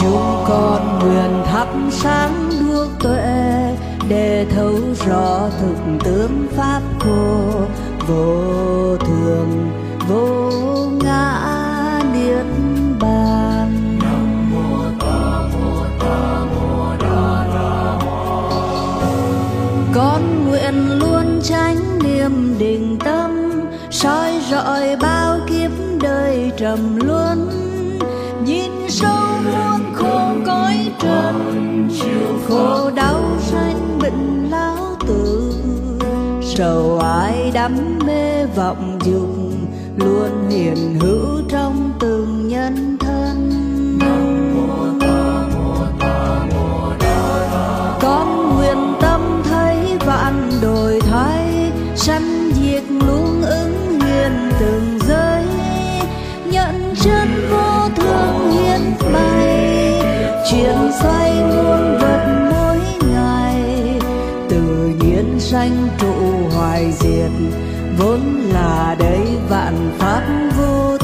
chúng con nguyện thắp sáng đuốc tuệ để thấu rõ thực tướng pháp cô. Vô thường, vô ngã, niết bàn. Nam mô ta mô ta mô đa đa con nguyện luôn tránh niềm định tâm, soi rọi bao kiếp đời trầm luân. Nhìn sâu cõi trần khổ đau sanh bệnh lão tử, sầu ai đắm mê vọng dục, luôn hiện hữu trong từng nhân thân. Con nguyện tâm thấy vạn đổi thay, sanh chuyện xoay muôn vật mỗi ngày, tự nhiên sanh trụ hoài diệt, vốn là đấy vạn pháp vô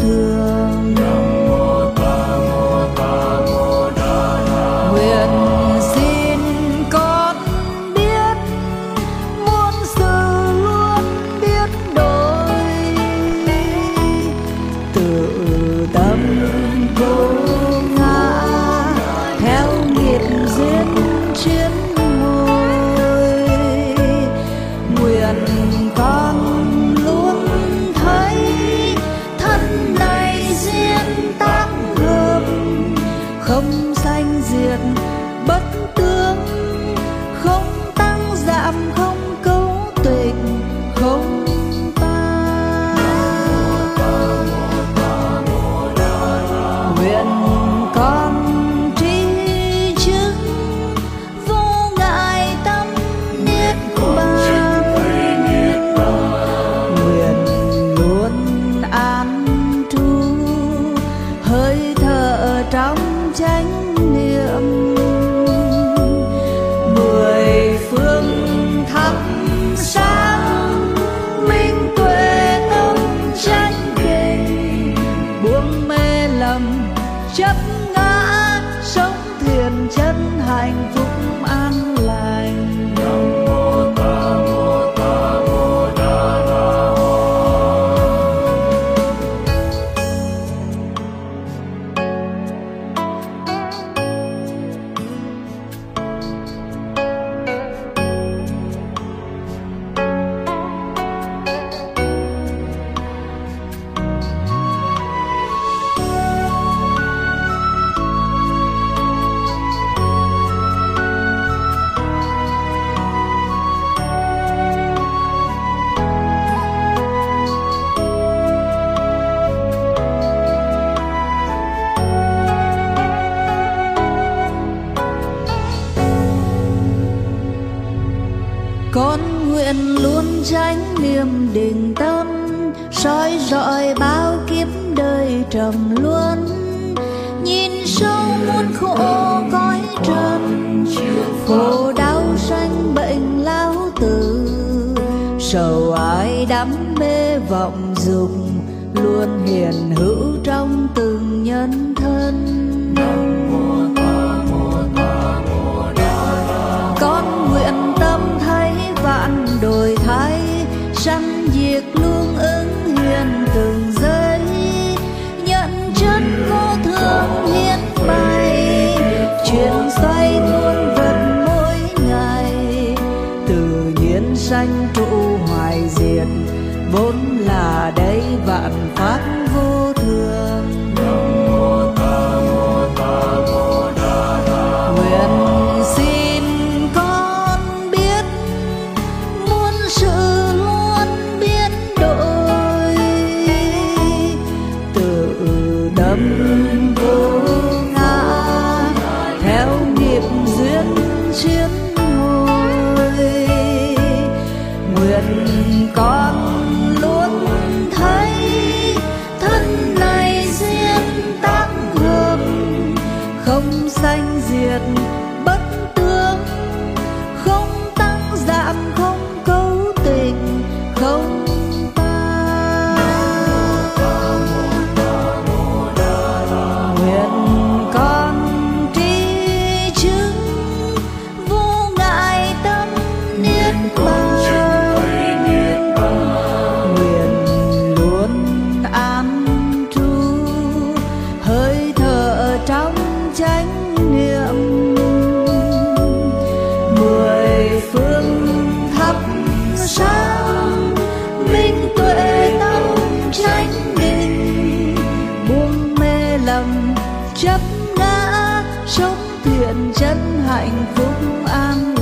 biệt diễn chiến ngồi nguyện con luôn thấy thân này duyên tác hợp, không sanh diệt bất tử. Trong chánh niệm. Mười phương thắp sáng, minh tuệ tâm chánh kỳ buông mê lầm, chấp con nguyện luôn tránh niềm định tâm, soi rọi bao kiếp đời trầm luân. Nhìn sâu muôn khổ cõi trần, khổ đau sanh bệnh lão tử. Sầu ai đắm mê vọng dục, luôn hiền hữu trong từng nhân thân. Đây vạn pháp chánh niệm. Mười phương thắp sáng, minh tuệ tâm chánh định. Buông mê lầm, chấp ngã, sống thiện chân hạnh phúc an